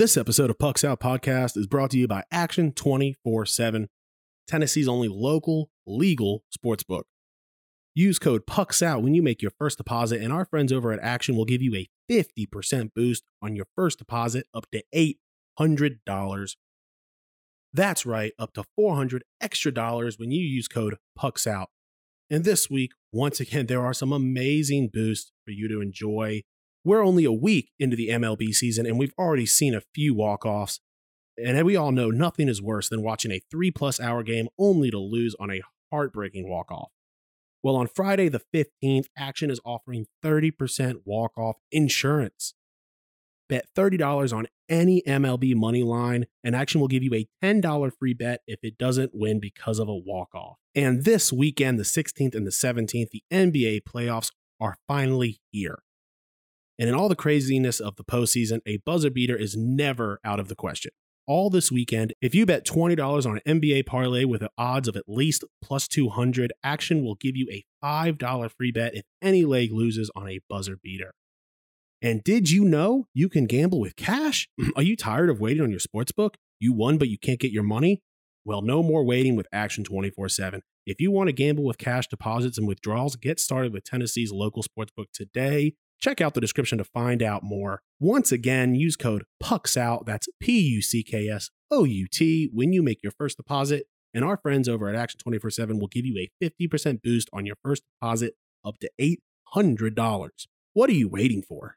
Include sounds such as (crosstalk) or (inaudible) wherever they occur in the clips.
This episode of Pucks Out Podcast is brought to you by Action 24 7, Tennessee's only local, legal sports book. Use code PUCKS OUT when you make your first deposit, and our friends over at Action will give you a 50% boost on your first deposit up to $800. That's right, up to 400 extra dollars when you use code PUCKS OUT. And this week, once again, there are some amazing boosts for you to enjoy. We're only a week into the MLB season, and we've already seen a few walk offs. And we all know nothing is worse than watching a three plus hour game only to lose on a heartbreaking walk off. Well, on Friday the 15th, Action is offering 30% walk off insurance. Bet $30 on any MLB money line, and Action will give you a $10 free bet if it doesn't win because of a walk off. And this weekend, the 16th and the 17th, the NBA playoffs are finally here. And in all the craziness of the postseason, a buzzer beater is never out of the question. All this weekend, if you bet $20 on an NBA parlay with odds of at least plus 200, Action will give you a $5 free bet if any leg loses on a buzzer beater. And did you know you can gamble with cash? (clears throat) Are you tired of waiting on your sports book? You won, but you can't get your money? Well, no more waiting with Action 24 7. If you want to gamble with cash deposits and withdrawals, get started with Tennessee's local sportsbook today. Check out the description to find out more. Once again, use code PUCKSOUT, that's P U C K S O U T, when you make your first deposit. And our friends over at Action 24 7 will give you a 50% boost on your first deposit up to $800. What are you waiting for?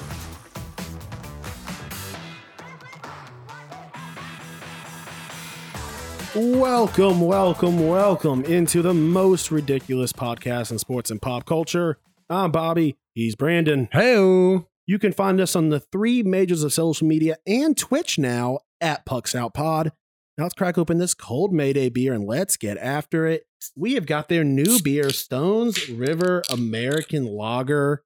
Welcome, welcome, welcome into the most ridiculous podcast in sports and pop culture. I'm Bobby. He's Brandon. Hey, You can find us on the three majors of social media and Twitch now at Pucks Out Pod. Now let's crack open this cold Mayday beer and let's get after it. We have got their new beer, Stones River American Lager.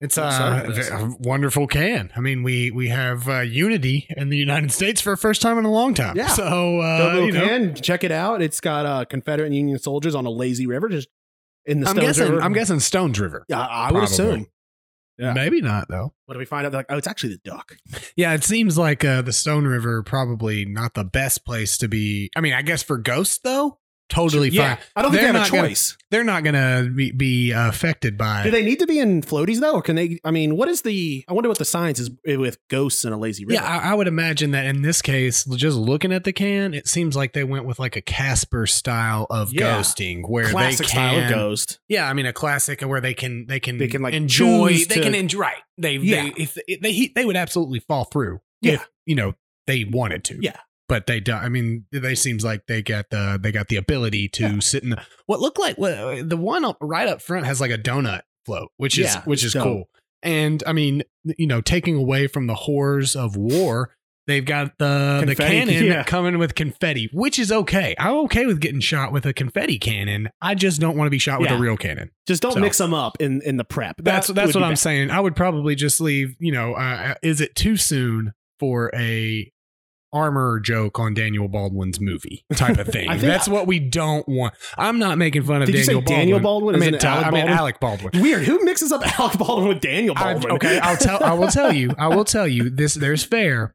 It's I'm a, wonderful can. I mean, we we have uh, unity in the United States for the first time in a long time. Yeah. So uh, you know. Check it out. It's got uh, Confederate and Union soldiers on a lazy river just in the I'm Stones guessing River. I'm guessing Stones River. Yeah, I would Probably. assume. Yeah. Maybe not though. What do we find out? Like, oh, it's actually the duck. (laughs) Yeah, it seems like uh, the Stone River probably not the best place to be. I mean, I guess for ghosts though, totally fine. I don't think They're they have a not gonna- choice. They're not gonna be, be uh, affected by. Do they need to be in floaties though, or can they? I mean, what is the? I wonder what the science is with ghosts and a lazy river. Yeah, I, I would imagine that in this case, just looking at the can, it seems like they went with like a Casper style of Yeah. ghosting, where classic they style can, of ghost. Yeah, I mean a classic where they can they can They can, like, enjoy they to- can enjoy right. They Yeah. they if if they they would absolutely fall through Yeah. if you know they wanted to. Yeah. But they don't. I mean, they seems like they got the they got the ability to Yeah. sit in the what looked like what, the one up right up front has like a donut float, which is Yeah, which is dope. cool. And I mean, you know, taking away from the horrors of war, they've got the the cannon (laughs) yeah. coming with confetti, which is okay. I'm okay with getting shot with a confetti cannon. I just don't want to be shot with a real cannon. Just don't So- mix them up in in the prep. That's That that's would what I'm bad. saying. I would probably just leave. You know, uh, is it too soon for a armor joke on Daniel Baldwin's movie type of (laughs) thing? I that's what we don't want. I'm not making fun of Did you say Daniel Baldwin. Daniel Baldwin? I mean, Alec I mean Baldwin? Alec Baldwin. Weird. Who mixes up (laughs) Alec Baldwin with Daniel I- Baldwin? okay, I'll tell. I will tell you. I will tell you. This there's fair.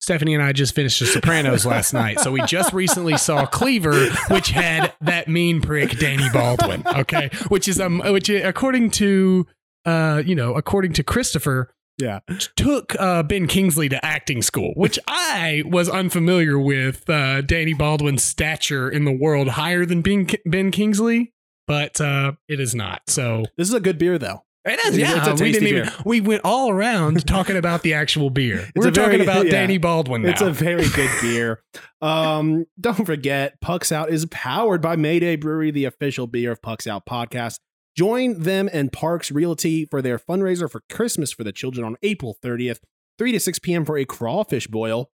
Stephanie and I just finished The Sopranos last night, so we just recently saw Cleaver, which had that mean prick Danny Baldwin. Okay, which is um, which according to uh, you know, according to Christopher, Yeah. took uh, Ben Kingsley to acting school, which (laughs) I was unfamiliar with. Uh, Danny Baldwin's stature in the world higher than Ben, Ben Kingsley, but uh, it is not. So This is a good beer though. it is, It's yeah. a we didn't even. beer. We went all around (laughs) talking about the actual beer. It's We're very- talking about yeah. Danny Baldwin now. It's a very (laughs) good beer. Um, don't forget, Pucks Out is powered by Mayday Brewery, the official beer of Pucks Out podcast. Join them and Parks Realty for their fundraiser for Christmas for the children on April 30th, 3 to 6 p.m. for a crawfish boil.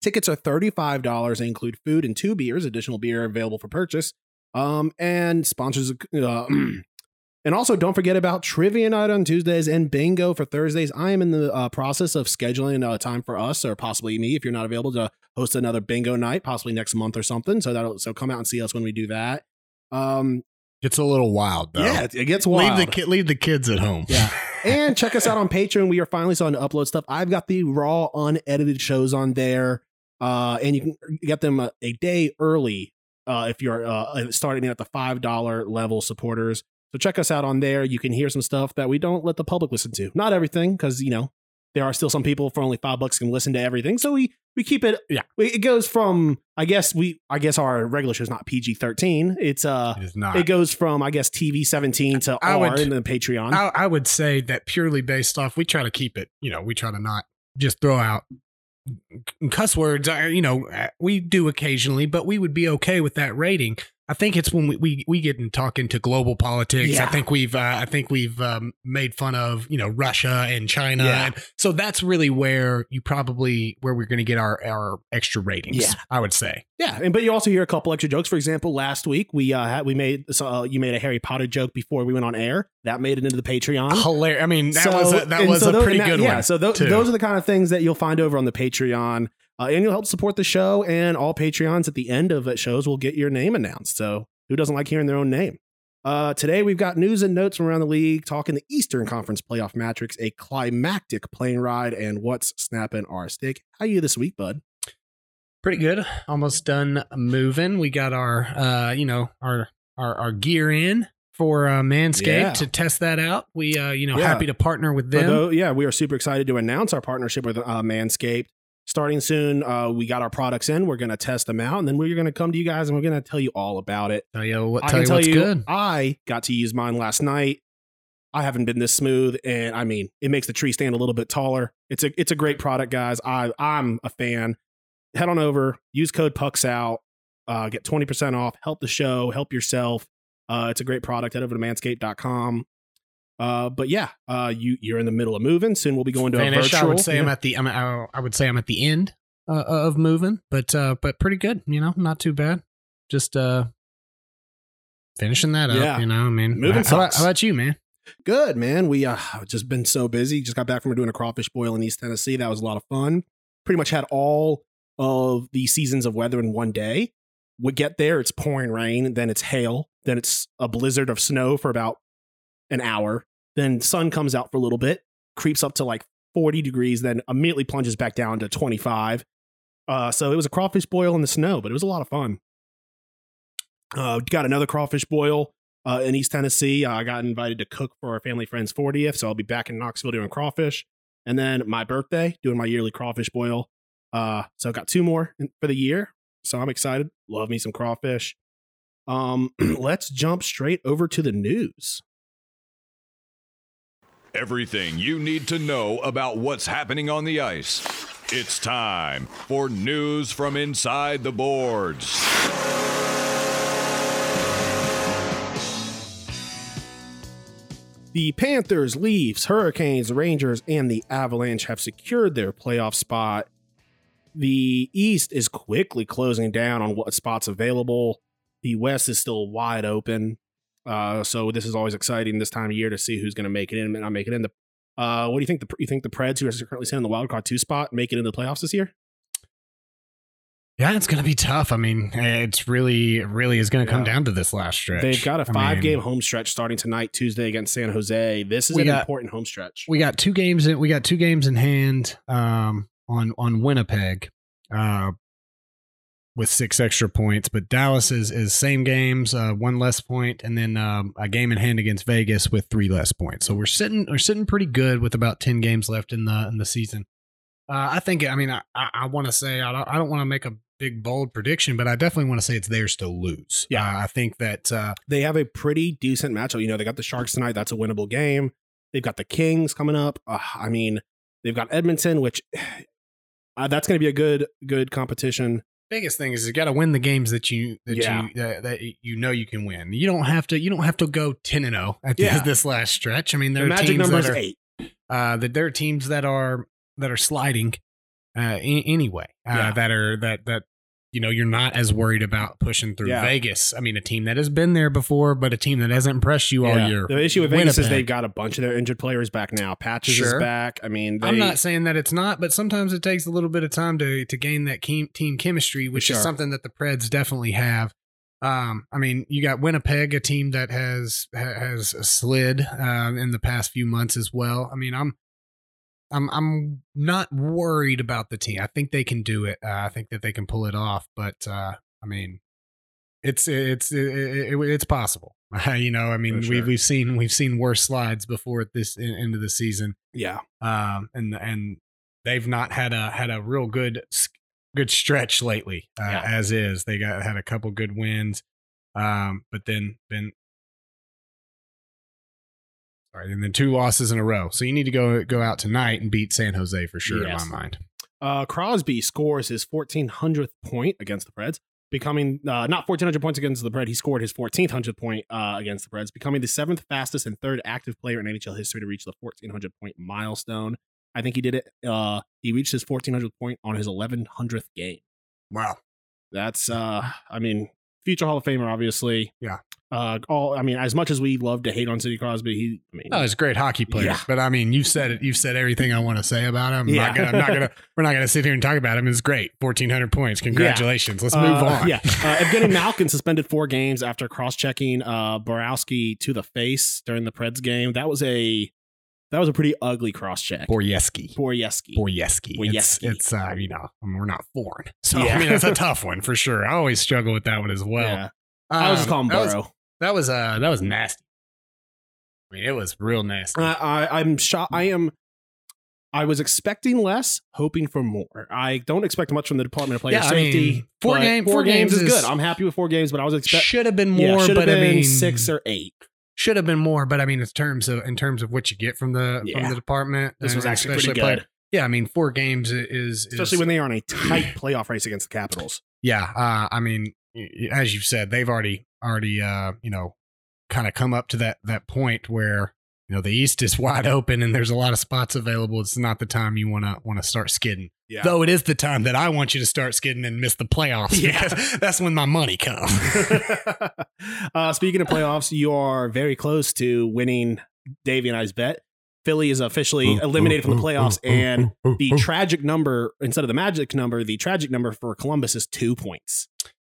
Tickets are $35 and include food and two beers. Additional beer available for purchase. Um, and sponsors, uh, (clears throat) and also don't forget about trivia night on Tuesdays and bingo for Thursdays. I am in the uh, process of scheduling a time for us or possibly me if you're not available to host another bingo night, possibly next month or something. So that'll so come out and see us when we do that. Um, It's a little wild though. yeah, it, gets wild. leave the ki- leave the kids at home. Yeah. (laughs) and check us out on Patreon. We are finally starting to upload stuff. I've got the raw, unedited shows on there, uh, and you can get them a, a day early uh, if you're uh, starting at the five dollar level supporters. So check us out on there. You can hear some stuff that we don't let the public listen to. Not everything, because you know there are still some people for only five bucks can listen to everything. So we we keep it. Yeah. we- it goes from I guess we I guess our regular show is not PG thirteen. It's uh. It is not. It goes from I guess TV seventeen to I R would- in the Patreon. I, I would say that purely based off, we try to keep it, you know, we try to not just throw out cuss words. uh, You know, uh, we do occasionally, but we would be okay with that rating. I think it's when we, we, we get and talk into global politics. I think we've uh, I think we've um, made fun of you know Russia and China, Yeah. and so that's really where you probably where we're going to get our our extra ratings. Yeah. I would say. Yeah, and but you also hear a couple extra jokes. For example, last week we uh had, we made so, uh, you made a Harry Potter joke before we went on air. That made it into the Patreon. Hilarious. I mean, that So- was a, that was so a tho- pretty that- good yeah, one. so too. those are the kind of things that you'll find over on the Patreon, uh, and you'll help support the show. And all Patreons at the end of shows will get your name announced. So who doesn't like hearing their own name? Uh, today we've got news and notes from around the league, talking the Eastern Conference playoff matrix, a climactic plane ride, and what's snapping our stick. How are you this week, bud? pretty good almost done moving we got our uh you know our our, our gear in for uh manscaped Yeah. to test that out we uh you know Yeah. happy to partner with them yeah, we are super excited to announce our partnership with uh, Manscaped. Starting soon, uh, we got our products in. We're going to test them out, and then we're going to come to you guys and we're going to tell you all about it. tell you what I tell you tell what's you, good I got to use mine last night. I haven't been this smooth, and I mean, it makes the tree stand a little bit taller. It's a it's a great product, guys. I I'm a fan. Head on over, use code Pucks out, uh, get twenty percent off. Help the show, help yourself. Uh, it's a great product. Head over to manscaped.com. Uh, but yeah, uh, you you're in the middle of moving. Soon we'll be going to a Finish, virtual. i would say i'm at the I'm, I I would say i'm at the end uh, of moving but uh but pretty good you know not too bad just uh finishing that up you know i mean Moving how, about, sucks. how about you man Good man. We uh just been so busy. Just got back from doing a crawfish boil in East Tennessee. That was a lot of fun. Pretty much had all of the seasons of weather in one day. We get there, it's pouring rain, then it's hail, then it's a blizzard of snow for about an hour. Then sun comes out for a little bit, creeps up to like 40 degrees, then immediately plunges back down to 25. Uh, so it was a crawfish boil in the snow, but it was a lot of fun. Uh, got another crawfish boil uh, in East Tennessee. Uh, I got invited to cook for our family friend's 40th, so I'll be back in Knoxville doing crawfish. And then my birthday, doing my yearly crawfish boil. Uh, so I've got two more for the year. So I'm excited. Love me some crawfish. Um, (clears throat) let's jump straight over to the news. Everything you need to know about what's happening on the ice. It's time for news from inside the boards. The Panthers, Leafs, Hurricanes, Rangers, and the Avalanche have secured their playoff spot. The East is quickly closing down on what spots available. The West is still wide open. Uh, so this is always exciting this time of year to see who's going to make it in and not make it in. The uh, what do you think? The you think the Preds, who are currently sitting in the wild card two spot, make it into the playoffs this year? yeah it's gonna be tough i mean it's really really is gonna come Yeah. down to this last stretch They've got a five mean, game home stretch starting tonight, Tuesday against San Jose. This is an got- important home stretch. we got two games in we got two games in hand um on on winnipeg uh with six extra points but dallas is is same games uh one less point and then um a game in hand against vegas with three less points so we're sitting we're sitting pretty good with about 10 games left in the in the season uh i think i mean i i, I want to say i don't, I don't want to make a big bold prediction but i definitely want to say it's theirs to lose Yeah. Uh, i think that uh they have a pretty decent matchup. You know, they got the Sharks tonight. That's a winnable game. They've got the Kings coming up. Uh, I mean, they've got Edmonton, which (sighs) uh, that's going to be a good good competition. Biggest thing is you got to win the games that you that Yeah. you that, that you know you can win. You don't have to you don't have to go ten and zero at the- Yeah. this last stretch. I mean, there The are magic teams number that are eight. uh, that there are teams that are that are sliding uh, anyway. Uh, Yeah. That are that that you know, you're not as worried about pushing through Yeah. Vegas. I mean, a team that has been there before, but a team that hasn't impressed you all year. The issue with Vegas is they've got a bunch of their injured players back now. Patches Sure. is back. I mean, they, I'm not saying that it's not, but sometimes it takes a little bit of time to to gain that team team chemistry, which Sure. is something that the Preds definitely have. Um, I mean, you got Winnipeg, a team that has has slid um, in the past few months as well. I mean, I'm I'm I'm not worried about the team. I think they can do it. Uh, I think that they can pull it off. But uh, I mean, it's it's it, it, it's possible. (laughs) you know, I mean, sure. we've seen we've seen worse slides before at this in, end of the season Yeah. um, and and they've not had a had a real good good stretch lately. Uh, Yeah. As is, they got had a couple good wins, um, but then been sorry, and then two losses in a row. So you need to go go out tonight and beat San Jose for sure. Yes. In my mind, Uh, Crosby scores his 1400th point against the Preds, becoming uh, not 1400 points against the Preds. He scored his 1400th point uh, against the Preds, becoming the seventh fastest and third active player in NHL history to reach the 1400 point milestone. I think he did it. Uh, he reached his 1400th point on his 1100th game. wow. That's, uh, I mean, future Hall of Famer, obviously. Yeah. Uh, all I mean, as much as we love to hate on Sidney Crosby, he, I mean, Oh, he's a great hockey player. Yeah. But I mean, you've said it. You've said everything I want to say about him. I'm Yeah. not gonna, I'm not gonna. We're not gonna sit here and talk about him. It's great. 1,400 points. Congratulations. Let's move Uh, on. Yeah. Uh, Evgeny Malkin suspended four games after cross checking uh, Borowski to the face during the Preds game. That was a that was a pretty ugly cross check. Boryeski. Boryeski. Boryeski. It's, Boryeski. it's uh, you know, I mean, we're not foreign. So, Yeah. I mean, it's a (laughs) tough one for sure. I always struggle with that one as well. yeah. I was just calling Um, Burrow. That was, uh, that was nasty. I mean, it was real nasty. I, I, I'm shocked. I am. I was expecting less, hoping for more. I don't expect much from the Department of Player Yeah, I Safety. mean, four game- four, four games, games is is- good. I'm happy with four games, but I was expecting should have been yeah, more, should have but I been mean, six or eight. should have been more. But I mean, in terms of in terms of what you get from the Yeah. from the department, This was actually pretty good, player- yeah, I mean, four games is, is especially when they are in a tight playoff race against the Capitals. Yeah, uh, I mean, as you've said, they've already already uh, you know kind of come up to that that point where you know the East is (laughs) wide open and there's a lot of spots available. It's not the time you want to want to start skidding. Yeah. Though it is the time that I want you to start skidding and miss the playoffs (laughs) Yeah. because that's when my money comes. (laughs) uh, speaking of playoffs, you are very close to winning Davey and I's bet. Philly is officially eliminated from the playoffs, and the tragic number instead of the magic number, the tragic number for Columbus is two points.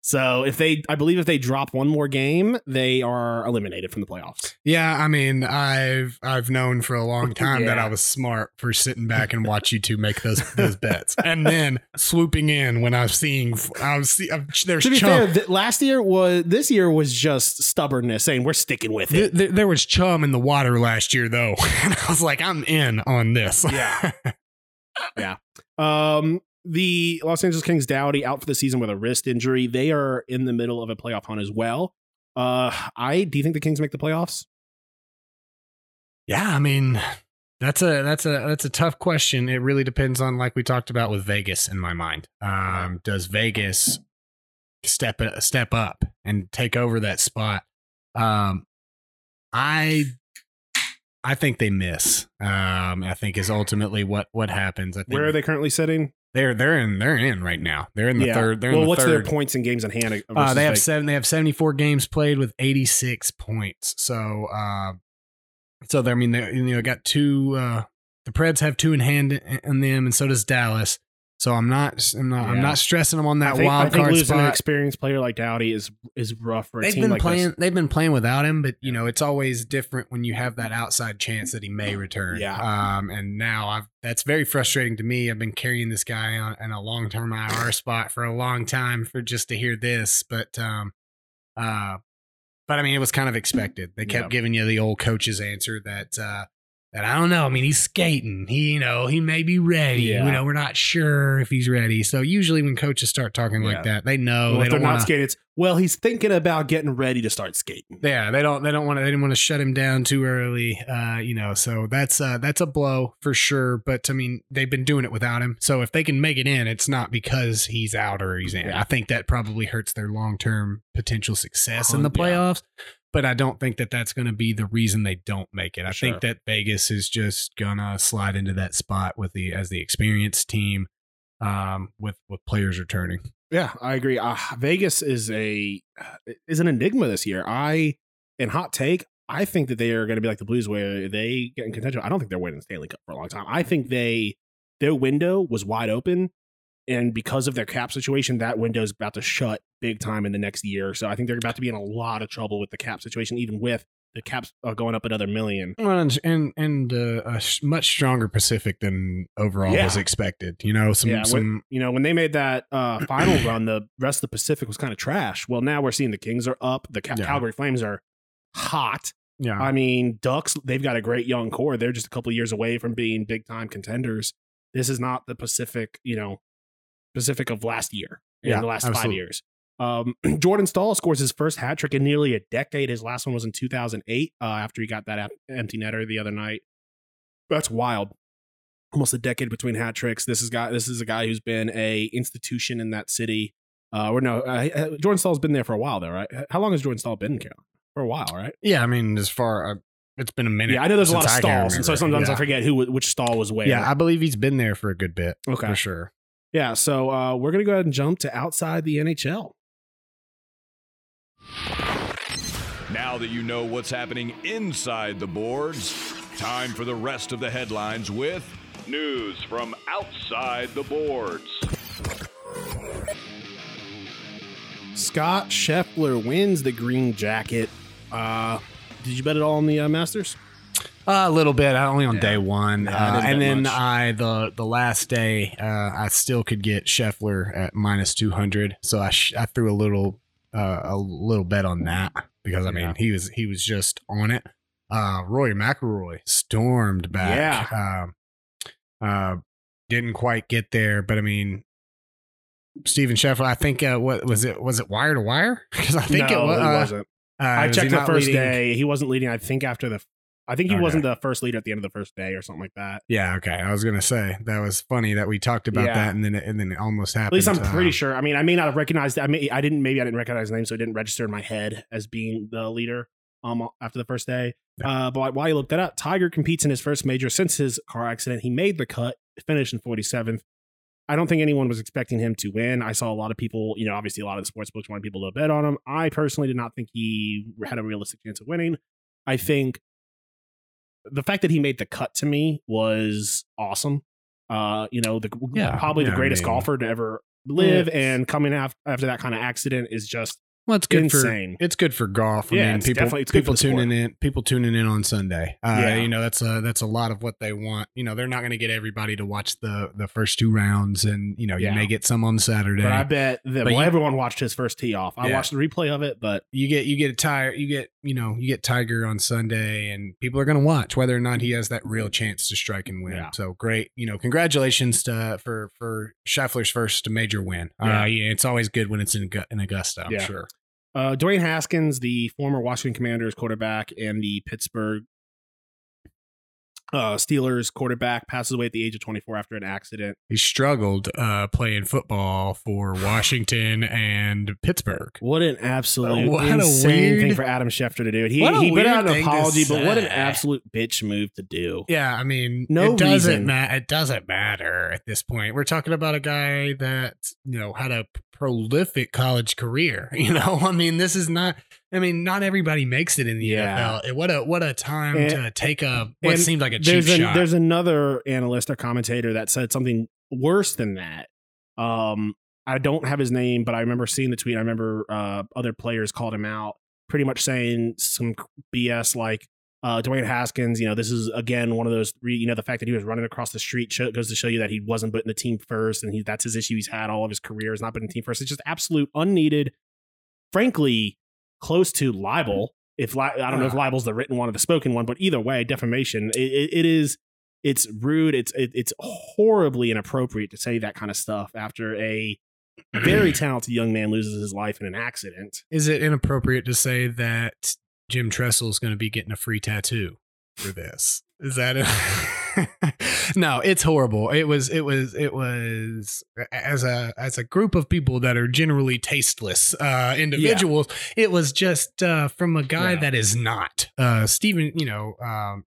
So if they, I believe, if they drop one more game, they are eliminated from the playoffs. yeah, I mean, I've I've known for a long (laughs) time that I was smart for sitting back and (laughs) watch you two make those those bets, and then swooping in when I'm seeing I was see, I'm- there's To be chunk- fair, th- last year was this year was just stubbornness, saying we're sticking with Th- it. th- there was chum in the water last year, though, (laughs) and I was like, I'm in on this. Yeah, yeah. Um, the Los Angeles Kings Doughty out for the season with a wrist injury. They are in the middle of a playoff hunt as well. Uh, I do you think the Kings make the playoffs? yeah. I mean, that's a that's a that's a tough question. It really depends on, like we talked about with Vegas. In my mind, um, does Vegas step step up and take over that spot? Um, I I think they miss. Um, I think is ultimately what what happens. I think Where are they currently sitting? They're they're in they're in right now. They're in the Yeah. third. They're well, in the what's third. their points and games in hand? Uh, they have Vegas? seven. They have seventy four games played with eighty six points. So, uh, so they, I mean, they you know got two. Uh, the Preds have two in hand in, in them, and so does Dallas. So I'm not. I'm not. I'm not stressing them on that I think, wild I think card losing an experienced player like Doughty is is rough for a They've team been like playing. this. They've been playing without him, but you know it's always different when you have that outside chance that he may return. Yeah. Um. And now I've. That's very frustrating to me. I've been carrying this guy on in a long term IR spot for a long time for just to hear this, but um, uh, but I mean it was kind of expected. They kept Yeah. giving you the old coach's answer that uh that I don't know. I mean, he's skating. He, you know, he may be ready. Yeah. You know, we're not sure if he's ready. So usually when coaches start talking Yeah. like that, they know Well, they if they're don't not skating, it's well, he's thinking about getting ready to start skating. Yeah, they don't. They don't want to. They didn't want to shut him down too early. Uh, you know, so that's uh, that's a blow for sure. But I mean, they've been doing it without him. So if they can make it in, it's not because he's out or he's in. Yeah. I think that probably hurts their long term potential success in the Yeah. playoffs. But I don't think that that's going to be the reason they don't make it. I Sure. think that Vegas is just gonna slide into that spot with the as the experienced team. um, with with players returning. Yeah, I agree. Uh, Vegas is a is an enigma this year. I, in hot take, I think that they are going to be like the Blues, where they get in contention. I don't think they're winning the Stanley Cup for a long time. I think they their window was wide open, and because of their cap situation, that window is about to shut big time in the next year. So I think they're about to be in a lot of trouble with the cap situation, even with the caps uh, going up another million. And and, and uh, a sh- much stronger Pacific than overall Yeah. was expected. You know, some Yeah, some You know, when they made that uh, (clears throat) final run, the rest of the Pacific was kind of trash. Well, now we're seeing the Kings are up, the Cal- Yeah. Calgary Flames are hot. yeah. I mean, Ducks, they've got a great young core. They're just a couple years away from being big time contenders. This is not the Pacific, you know, Pacific of last year in Yeah, the last five years. Um, (clears throat) Jordan Staal scores his first hat trick in nearly a decade. His last one was in 2008 uh, after he got that empty netter the other night. That's wild. Almost a decade between hat tricks. This is guy. This is a guy who's been a institution in that city. Uh, or no, uh, uh, Jordan Staal's been there for a while, though, right? How long has Jordan Staal been in Carolina? For a while, right? yeah, I mean, as far uh, it's been a minute. Yeah, I know there's a lot of since I can Staals, and so sometimes I forget who which Staal was where. Yeah, I believe he's been there for a good bit. Okay. for sure. yeah. So uh, we're gonna go ahead and jump to outside the NHL. Now that you know what's happening inside the boards, time for the rest of the headlines with news from outside the boards. Scott Scheffler wins the green jacket. Uh, did you bet it all on the uh, Masters? Uh, a little bit, only on Yeah. day one, Yeah, uh, and then much. I the the last day, uh, I still could get Scheffler at minus two hundred, so I sh- I threw a little uh, a little bet on that because I mean Yeah. he was he was just on it. Uh, Rory McIlroy stormed back. Yeah. uh, didn't quite get there, but I mean. Steven Scheffler, I think uh, what was it? Was it wire to wire? (laughs) Because I think no, it was. Uh, wasn't. uh, I was checked the first leading? day. He wasn't leading. I think after the. I think he Okay. wasn't the first leader at the end of the first day or something like that. Yeah, okay. I was gonna say that was funny that we talked about Yeah. that and then it, and then it almost happened. At least I'm uh, pretty sure. I mean, I may not have recognized. I may. I didn't. Maybe I didn't recognize the name, so it didn't register in my head as being the leader. Um, after the first day. Uh, but while you looked that up, Tiger competes in his first major since his car accident. He made the cut, finished in 47th. I don't think anyone was expecting him to win. I saw a lot of people, you know, obviously a lot of the sports books wanted people to bet on him. I personally did not think he had a realistic chance of winning. I think the fact that he made the cut to me was awesome. Uh, you know, the Yeah, probably yeah, the I greatest mean- golfer to ever live, Yeah. and coming af- after that kind of accident is just Well, it's good insane. for it's good for golf. I Yeah, mean, it's people definitely- it's people for the sport. tuning in people tuning in on Sunday. Uh, Yeah. you know that's a that's a lot of what they want. You know, they're not going to get everybody to watch the the first two rounds, and you know you Yeah. may get some on Saturday. But I bet that well, you- everyone watched his first tee off. I Yeah. watched the replay of it, but you get you get a tire you get you know you get Tiger on Sunday and people are going to watch whether or not he has that real chance to strike and win. So great, you know, congratulations to for for Scheffler's first major win. Yeah. Uh, yeah, it's always good when it's in in Augusta. I'm sure. Uh, Dwayne Haskins, the former Washington Commanders quarterback and the Pittsburgh uh, Steelers quarterback, passes away at the age of 24 after an accident. He struggled uh, playing football for (sighs) Washington and Pittsburgh. What an absolute What a insane weird- thing for Adam Schefter to do. He, he put out an apology, but what an absolute bitch move to do. Yeah, I mean, No it doesn't matter. It doesn't matter at this point. We're talking about a guy that you know had a prolific college career. (laughs) You know, I mean, this is not. I mean, not everybody makes it in the Yeah. NFL. What a what a time And- to take a what seemed like a cheap there's, an- shot. there's another analyst or commentator that said something worse than that. Um, I don't have his name, but I remember seeing the tweet. I remember uh, other players called him out, pretty much saying some BS like uh, Dwayne Haskins. You know, this is again one of those. You know, the fact that he was running across the street show, goes to show you that he wasn't putting the team first, and he, that's his issue. He's had all of his career is not putting the team first. It's just absolute unneeded, frankly, close to libel. If li- I don't know if ah. libel's the written one or the spoken one, but either way, defamation. It, it, it is. It's rude. It's it, it's horribly inappropriate to say that kind of stuff after a very (clears throat) talented young man loses his life in an accident. is it inappropriate to say that Jim Tressel is going to be getting a free tattoo for this? Is that it? (laughs) (laughs) no, it's horrible. It was it was it was as a as a group of people that are generally tasteless uh individuals, it was just uh from a guy Yeah. that is not. Uh Steven, you know, um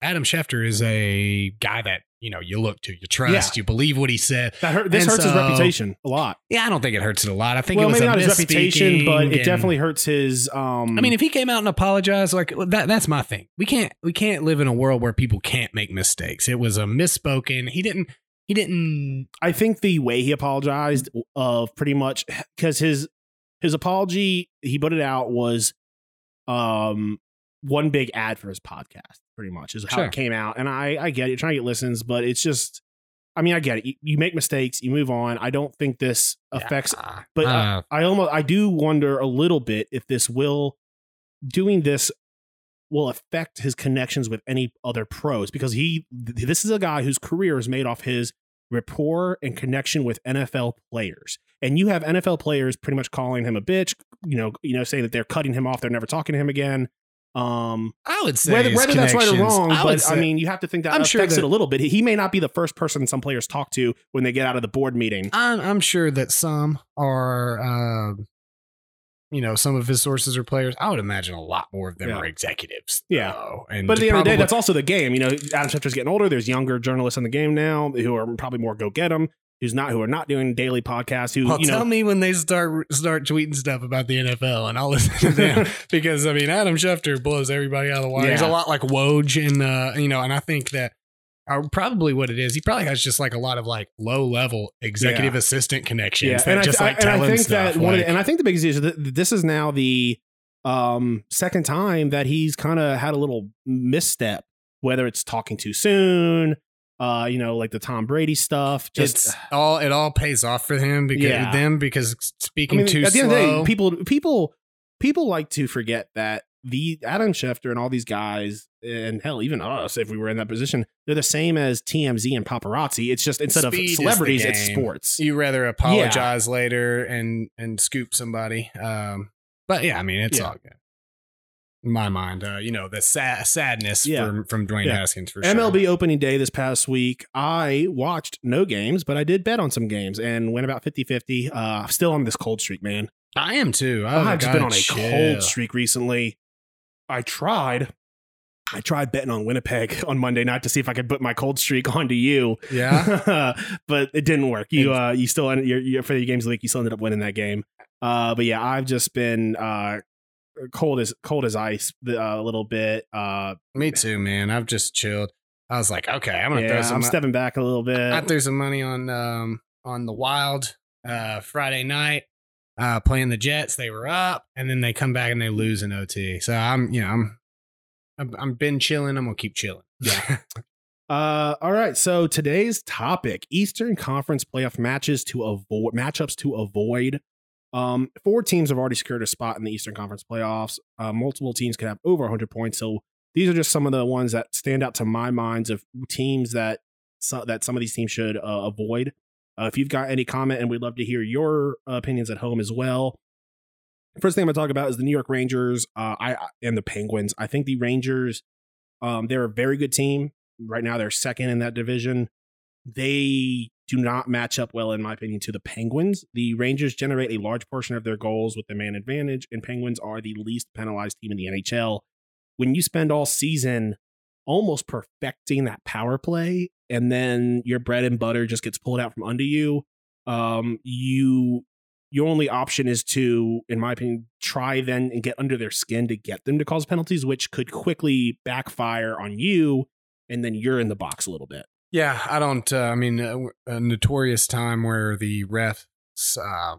Adam Schefter is a guy that you know you look to, you trust, you believe what he said. That hurt, this And hurts his reputation a lot. Yeah, I don't think it hurts it a lot. I think Well, it was maybe not his reputation, but it and- definitely hurts his. Um, I mean, if he came out and apologized, like that, that's my thing. We can't, we can't live in a world where people can't make mistakes. It was a misspoken. He didn't, he didn't. I think the way he apologized of pretty much because his his apology he put it out was um one big ad for his podcast pretty much is how Sure. it came out and I I get it trying to get listens but it's just I mean I get it you, you make mistakes you move on I don't think this affects Yeah. but uh, Uh, I almost I do wonder a little bit if this will doing this will affect his connections with any other pros because he this is a guy whose career is made off his rapport and connection with NFL players. And you have NFL players pretty much calling him a bitch, you know, you know, saying that they're cutting him off, they're never talking to him again. Um, I would say whether, whether that's right or wrong, I but I mean, you have to think that I'm affects sure it that- a little bit. He may not be the first person some players talk to when they get out of the board meeting. I'm, I'm sure that some are, uh, you know, some of his sources are players. I would imagine a lot more of them Yeah. are executives. Yeah. though. and But at the end of the day, that's also the game. You know, Adam Schefter's getting older. There's younger journalists in the game now who are probably more go get 'em, who's not who are not doing daily podcasts. Who Well, you tell me when they start start tweeting stuff about the NFL, and I'll (laughs) listen to them (laughs) because I mean Adam Schefter blows everybody out of the water. He's a lot like Woj, and uh, you know, and I think that uh, probably what it is, he probably has just like a lot of like low level executive Yeah. assistant connections yeah, that and I, just I- like and I him think stuff. that one of the, and I think the biggest issue is that this is now the um second time that he's kind of had a little misstep, whether it's talking too soon, uh, you know, like the Tom Brady stuff. Just it's all it all pays off for him because Yeah. them because I speaking mean, too at the end slow. of the day, people people people like to forget that the Adam Schefter and all these guys, and hell, even us, if we were in that position, they're the same as TMZ and paparazzi. It's just instead Speed of celebrities, it's sports. you rather apologize later and and scoop somebody. Um, but yeah, I mean it's Yeah. all good. In my mind, uh, you know the sa- sadness Yeah. from from Dwayne Yeah. Haskins for sure. MLB opening day this past week, I watched no games, but I did bet on some games and went about 50 50. Uh, still on this cold streak, man. I am too. Oh, I've just been on a chill. cold streak recently. I tried. I tried betting on Winnipeg (laughs) on Monday night to see if I could put my cold streak (laughs) onto you. Yeah, (laughs) but it didn't work. You uh you still ended your, your for the games of the week you still ended up winning that game. Uh but yeah, I've just been uh cold as cold as ice uh, a little bit. Uh me too, man. I've just chilled. I was like, okay, I'm gonna throw some. I'm stepping back a little bit. I threw some money on um on the Wild uh Friday night. Uh, playing the Jets, they were up, and then they come back and they lose in OT. So I'm, you know, I'm, I'm, I'm been chilling. I'm gonna keep chilling. Yeah. (laughs) Uh, all right. So today's topic: Eastern Conference playoff matches to avoid matchups to avoid. Um, four teams have already secured a spot in the Eastern Conference playoffs. Uh, multiple teams could have over 100 points. So these are just some of the ones that stand out to my minds of teams that so, that some of these teams should uh, avoid. Uh, if you've got any comment, and we'd love to hear your opinions at home as well. First thing I'm going to talk about is the New York Rangers. Uh, I and the Penguins. I think the Rangers. Um, they're a very good team right now they're second in that division. They do not match up well, in my opinion, to the Penguins. The Rangers generate a large portion of their goals with the man advantage, and Penguins are the least penalized team in the NHL. When you spend all season almost perfecting that power play, and then your bread and butter just gets pulled out from under you, um, you your only option is to, in my opinion, try then and get under their skin to get them to cause penalties, which could quickly backfire on you and then you're in the box a little bit. Yeah, I don't. Uh, I mean, uh, a notorious time where the refs, uh,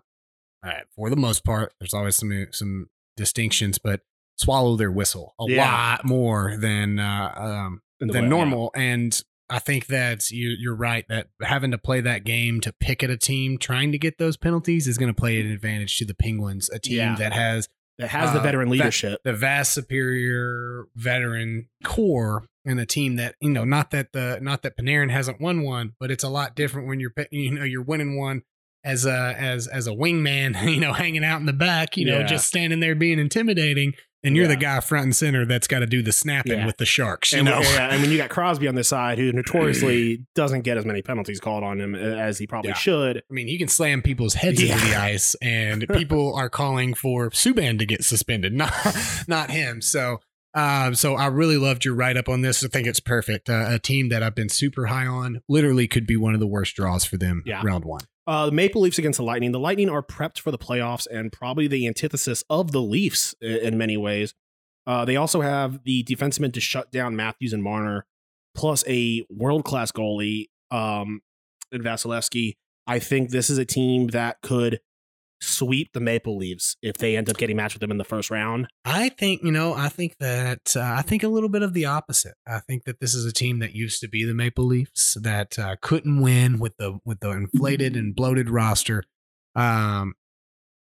for the most part, there's always some some distinctions, but swallow their whistle a Yeah. lot more than uh, um, than way- normal. And I think that you, you're right that having to play that game to pick at a team trying to get those penalties is going to play an advantage to the Penguins, a team Yeah. that has That has the Uh, veteran leadership. the vast superior veteran core and a team that you know not that the not that Panarin hasn't won one, but it's a lot different when you're you know you're winning one as a as as a wingman, (laughs) you know, hanging out in the back, you know, Yeah. just standing there being intimidating, and you're the guy front and center that's got to do the snapping Yeah. with the sharks, you and, know. yeah, and when you got Crosby on this side, who notoriously (clears throat) doesn't get as many penalties called on him uh, as he probably Yeah. should. I mean, he can slam people's heads into the ice, and (laughs) people are calling for Subban to get suspended, not not him. So Um, so I really loved your write up on this. I think it's perfect. Uh, a team that I've been super high on literally could be one of the worst draws for them Yeah. round one. Uh, the Maple Leafs against the Lightning. The Lightning are prepped for the playoffs and probably the antithesis of the Leafs in many ways. Uh, they also have the defensemen to shut down Matthews and Marner, plus a world class goalie um, in Vasilevskiy. I think this is a team that could sweep the Maple Leafs if they end up getting matched with them in the first round. I think, you know, I think that, uh, I think a little bit of the opposite. I think that this is a team that used to be the Maple Leafs that uh, couldn't win with the, with the inflated and bloated roster. Um,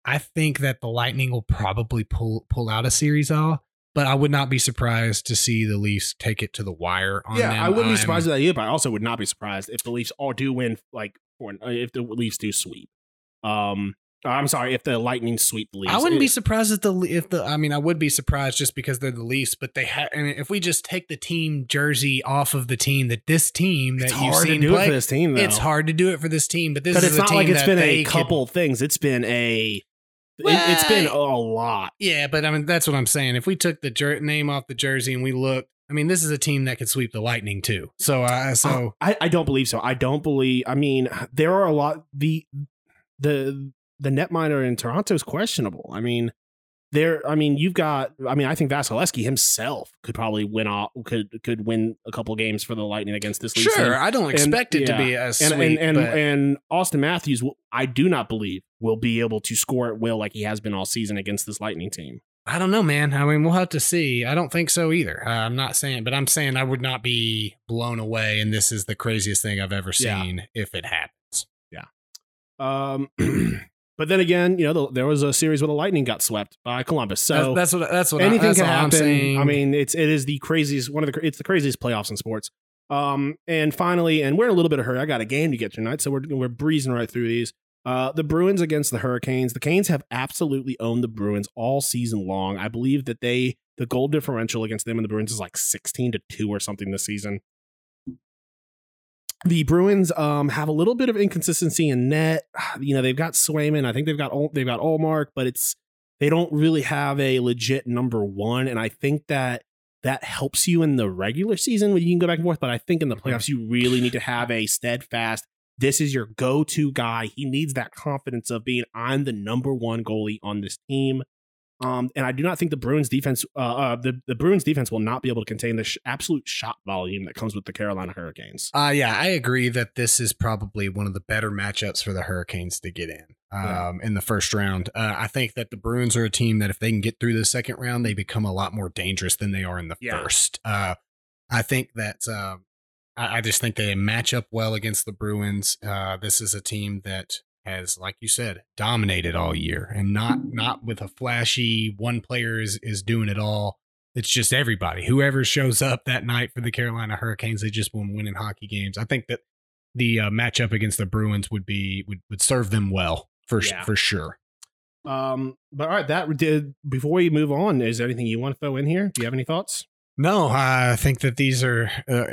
I think that the Lightning will probably pull, pull out a series all, but I would not be surprised to see the Leafs take it to the wire on yeah, them. I wouldn't be I'm- surprised with that either, but I also would not be surprised if the Leafs all do win, like, uh, if the Leafs do sweep. Um, I'm sorry, if the Lightning sweep the Leafs. I wouldn't be surprised if the if the I mean I would be surprised just because they're the Leafs, but they have. And if we just take the team jersey off of the team that this team that It's you've hard to seen do it play, for this team, though. it's hard to do it for this team. But this is it's not like it's been a could- couple things. It's been a. it- Well, it's been a lot. yeah, but I mean that's what I'm saying. If we took the jer- name off the jersey and we look, I mean this is a team that could sweep the Lightning too. So uh, so I, I don't believe so. I don't believe. I mean, there are a lot. The the the netminder in Toronto is questionable. I mean, there. I mean, you've got. I mean, I think Vasilevskiy himself could probably win off. Could could win a couple games for the Lightning against this. Leafs sure, team. I don't expect it yeah. to be as and sweep, and and, but- and Auston Matthews, will- I do not believe will be able to score at will like he has been all season against this Lightning team. I don't know, man. I mean, we'll have to see. I don't think so either. Uh, I'm not saying, but I'm saying I would not be blown away, and this is the craziest thing I've ever Yeah. seen if it happens. Yeah. Um, (clears throat) (clears throat) but then again, you know, the, there was a series where the Lightning got swept by Columbus. So that's, that's what that's what anything I, that's can happen. I mean, it's it is the craziest one of the it's the craziest playoffs in sports. Um, and finally, and we're in a little bit of a hurry. I got a game to get tonight, so we're we're breezing right through these. Uh, the Bruins against the Hurricanes. The Canes have absolutely owned the Bruins all season long. I believe that they the goal differential against them and the Bruins is like sixteen to two or something this season. The Bruins um, have a little bit of inconsistency in net. (sighs) You know, they've got Swayman. I think they've got they've got Ullmark, but it's they don't really have a legit number one. And I think that that helps you in the regular season when you can go back and forth. But I think in the playoffs, you really need to have a steadfast. This is your go-to guy. He needs that confidence of being I'm the number one goalie on this team. Um, and I do not think the Bruins defense, uh, uh, the the Bruins defense will not be able to contain the sh- absolute shot volume that comes with the Carolina Hurricanes. Uh, yeah, I agree that this is probably one of the better matchups for the Hurricanes to get in um, Yeah. in the first round. Uh, I think that the Bruins are a team that if they can get through the second round, they become a lot more dangerous than they are in the Yeah. first. Uh, I think that uh, I, I just think they match up well against the Bruins. Uh, this is a team that has, like you said, dominated all year, and not not with a flashy one player is is doing it all. It's just everybody. Whoever shows up that night for the Carolina Hurricanes, they just won winning hockey games. I think that the uh, matchup against the Bruins would be would, would serve them well for Yeah. for sure. Um, but all right, that did. Before we move on, is there anything you want to throw in here? Do you have any thoughts? No, I think that these are uh,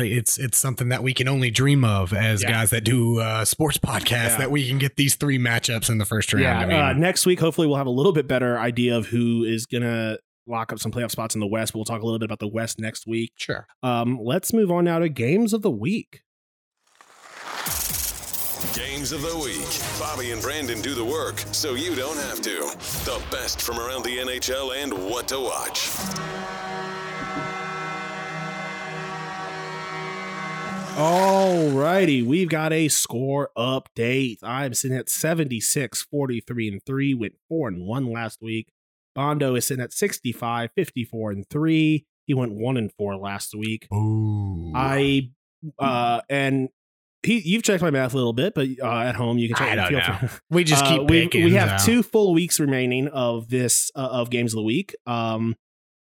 it's it's something that we can only dream of as Yeah. guys that do uh, sports podcasts Yeah. that we can get these three matchups in the first round. Yeah. I mean, uh, next week, hopefully, we'll have a little bit better idea of who is gonna lock up some playoff spots in the West. We'll talk a little bit about the West next week. sure. Um, let's move on now to games of the week. Games of the week. Bobby and Brandon do the work so you don't have to. The best from around the NHL and what to watch. All righty, we've got a score update. I'm sitting at 76, 43, and 3, went 4 and 1 last week. Bondo is sitting at 65, 54, and 3. He went 1 and 4 last week. Ooh. I uh and he you've checked my math a little bit, but uh, at home you can check I don't know. we just Uh, keep we, we have two full weeks remaining of this uh, of games of the week. Um,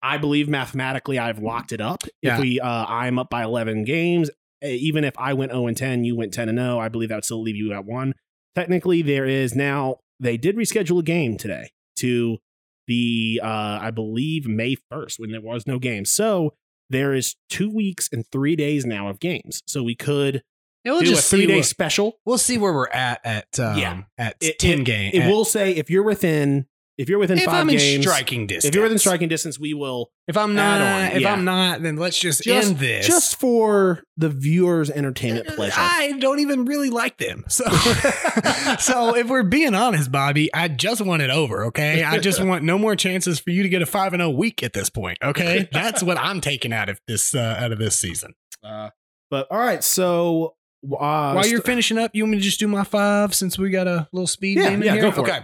I believe mathematically I've locked it up. Yeah. If we uh, I'm up by eleven games, even if I went zero and ten, you went ten and zero. I believe that would still leave you at one. Technically, there is now they did reschedule a game today to the uh, I believe May first when there was no game. So there is two weeks and three days now of games. So we could It do a just see three day special. We'll see where we're at at um, Yeah. at It- ten game. It at- will say if you're within if you're within if five I'm in games, striking distance, if you're within striking distance, we will if I'm not, on, if yeah. I'm not, then let's just, just end this. just for the viewers' entertainment pleasure. I don't even really like them. (laughs) So, (laughs) so if we're being honest, Bobby, I just want it over. Okay, I just (laughs) want no more chances for you to get a five and zero week at this point. Okay, that's what I'm taking out of this uh, out of this season. Uh, but all right, so uh, While you're st- finishing up, you want me to just do my five since we got a little speed Yeah, game in yeah, here? go for okay.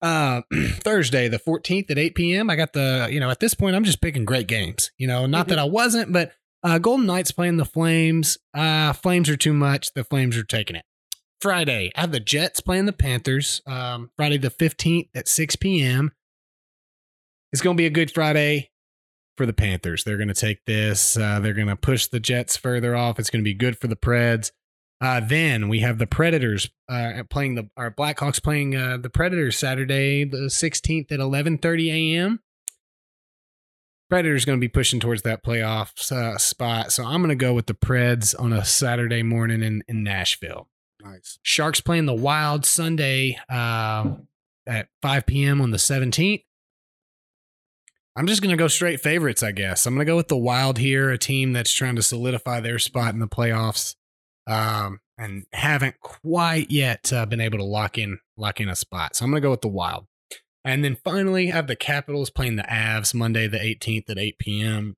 Uh, (clears throat) Thursday, the 14th at 8 p.m. I got the, you know, at this point, I'm just picking great games. You know, not that I wasn't, but uh, Golden Knights playing the Flames. Uh, Flames are too much. The Flames are taking it. Friday, I have the Jets playing the Panthers. Um, Friday the 15th at 6 p.m. It's going to be a good Friday for the Panthers. They're going to take this. Uh, they're going to push the Jets further off. It's going to be good for the Preds. Uh, then we have the Predators uh, playing the our Blackhawks playing uh, the Predators Saturday the 16th at 11:30 a.m. Predators going to be pushing towards that playoff uh, spot, so I'm going to go with the Preds on a Saturday morning in, in Nashville. nice. Sharks playing the Wild Sunday uh, at 5 p.m. on the 17th. I'm just going to go straight favorites, I guess. I'm going to go with the Wild here, a team that's trying to solidify their spot in the playoffs um, and haven't quite yet uh, been able to lock in lock in a spot. So I'm going to go with the Wild. And then finally, I have the Capitals playing the Avs Monday the 18th at 8 p.m.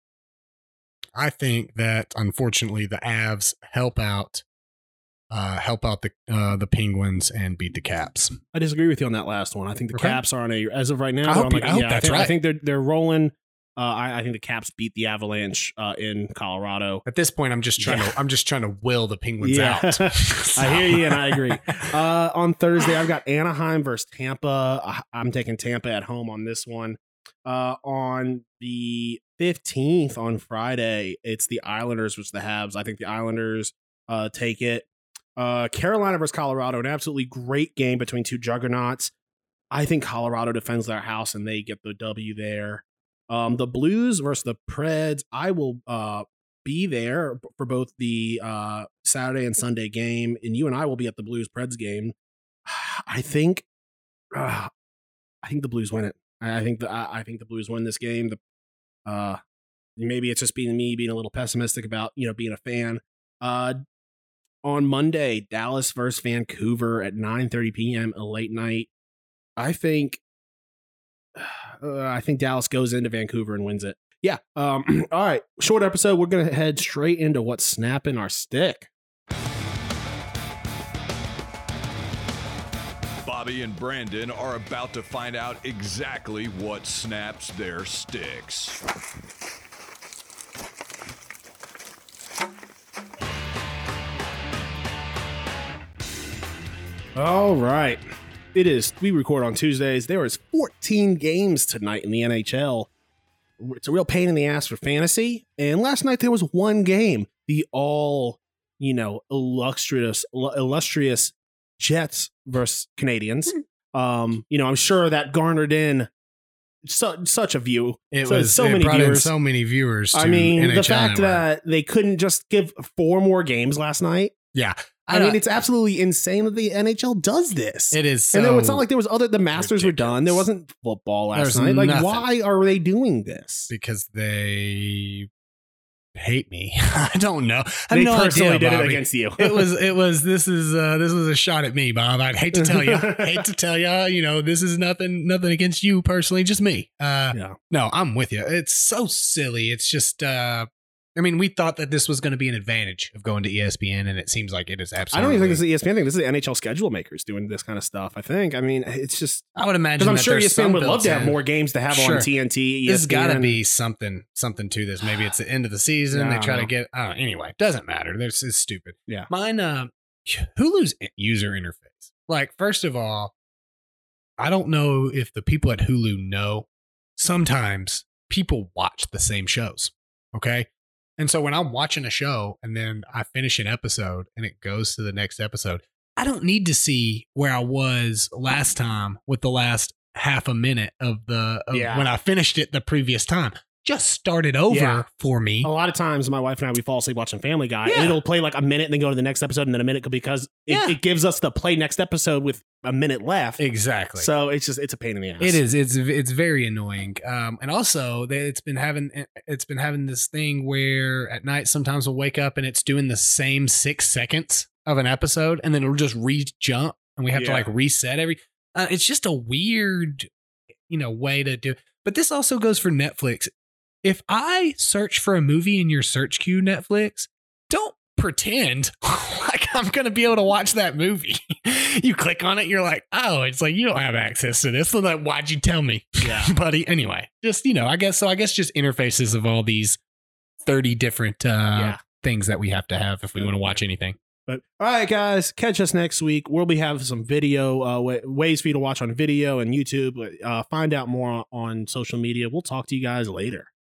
I think that unfortunately the Avs help out uh, help out the uh, the Penguins and beat the Caps. I disagree with you on that last one. I think the Okay. Caps are on a as of right now. I hope on you- like- I hope yeah, that's think, I think they're they're rolling. Uh, I, I think the Caps beat the Avalanche uh, in Colorado. At this point, I'm just trying Yeah. to I'm just trying to will the Penguins Yeah. out. (laughs) I hear you and I agree. (laughs) Uh, on Thursday, I've got Anaheim versus Tampa. I'm taking Tampa at home on this one. Uh, on the 15th on Friday, it's the Islanders versus the Habs. I think the Islanders uh, take it. Uh, Carolina versus Colorado, an absolutely great game between two juggernauts. I think Colorado defends their house and they get the W there. Um, the Blues versus the Preds. I will uh, be there for both the uh, Saturday and Sunday game, and you and I will be at the Blues Preds game. (sighs) I think, uh, I think the Blues win it. I think the I think the Blues win this game. The uh, maybe it's just being me being a little pessimistic about you know being a fan. Uh, on Monday, Dallas versus Vancouver at 9:30 p.m. a late night. I think (sighs) uh, I think Dallas goes into Vancouver and wins it. Yeah. Um, (clears throat) all right. Short episode. We're gonna head straight into what's snapping our stick. Bobby and Brandon are about to find out exactly what snaps their sticks. All right. It is. We record on Tuesdays. There is 14 games tonight in the NHL. It's a real pain in the ass for fantasy. And last night there was one game. The all, you know, illustrious, illustrious Jets versus Canadiens. Um, you know, I'm sure that garnered in su- such a view. It So- was so it many brought in viewers. so many viewers. I to mean, the fact Network. that they couldn't just give four more games last night. yeah, I, mean, it's absolutely insane that the NHL does this. it is. So, and then it's not like there was other. The Masters were done. There wasn't football last There's night. Like, nothing. why are they doing this? because they hate me. (laughs) I don't know. I they no personally idea, did it against you. it was (laughs) it was this is uh this was a shot at me bob i'd hate to tell you (laughs) hate to tell you you know this is nothing nothing against you personally just me uh yeah. no i'm with you it's so silly it's just uh i mean we thought that this was going to be an advantage of going to espn and it seems like it is absolutely. I don't even think this is the ESPN thing. This is the NHL schedule makers doing this kind of stuff. I think. I mean, it's just i would imagine because I'm sure ESPN would love to have in. more games to have Sure. on TNT. There's got to be something something to this. Maybe it's the end of the season. Yeah, they try to know. get. Oh, anyway, doesn't matter. This is stupid. Yeah. Mine. Uh, Hulu's user interface. Like, first of all, I don't know if the people at Hulu know. Sometimes people watch the same shows. Okay. And so when I'm watching a show and then I finish an episode and it goes to the next episode, I don't need to see where I was last time with the last half a minute of the of Yeah. when I finished it the previous time. Just started over Yeah. for me. A lot of times, my wife and I we fall asleep watching Family Guy, Yeah. and it'll play like a minute, and then go to the next episode, and then a minute because it, Yeah. it gives us the play next episode with a minute left. Exactly. So it's just it's a pain in the ass. It is. It's it's very annoying. Um, and also it's been having it's been having this thing where at night sometimes we'll wake up and it's doing the same six seconds of an episode, and then it'll just re jump, and we have to like reset every. Uh, it's just a weird, you know, way to do. But this also goes for Netflix. If I search for a movie in your search queue, Netflix, don't pretend (laughs) like I'm going to be able to watch that movie. (laughs) you click on it, you're like, oh, it's like you don't have access to this. So like, why'd you tell me, (laughs) Yeah. buddy? Anyway, just you know, I guess so. I guess just interfaces of all these thirty different uh, Yeah. things that we have to have if we want to watch anything. But all right, guys, catch us next week. We'll be having some video uh, wa- ways for you to watch on video and YouTube. Uh, find out more on social media. We'll talk to you guys later.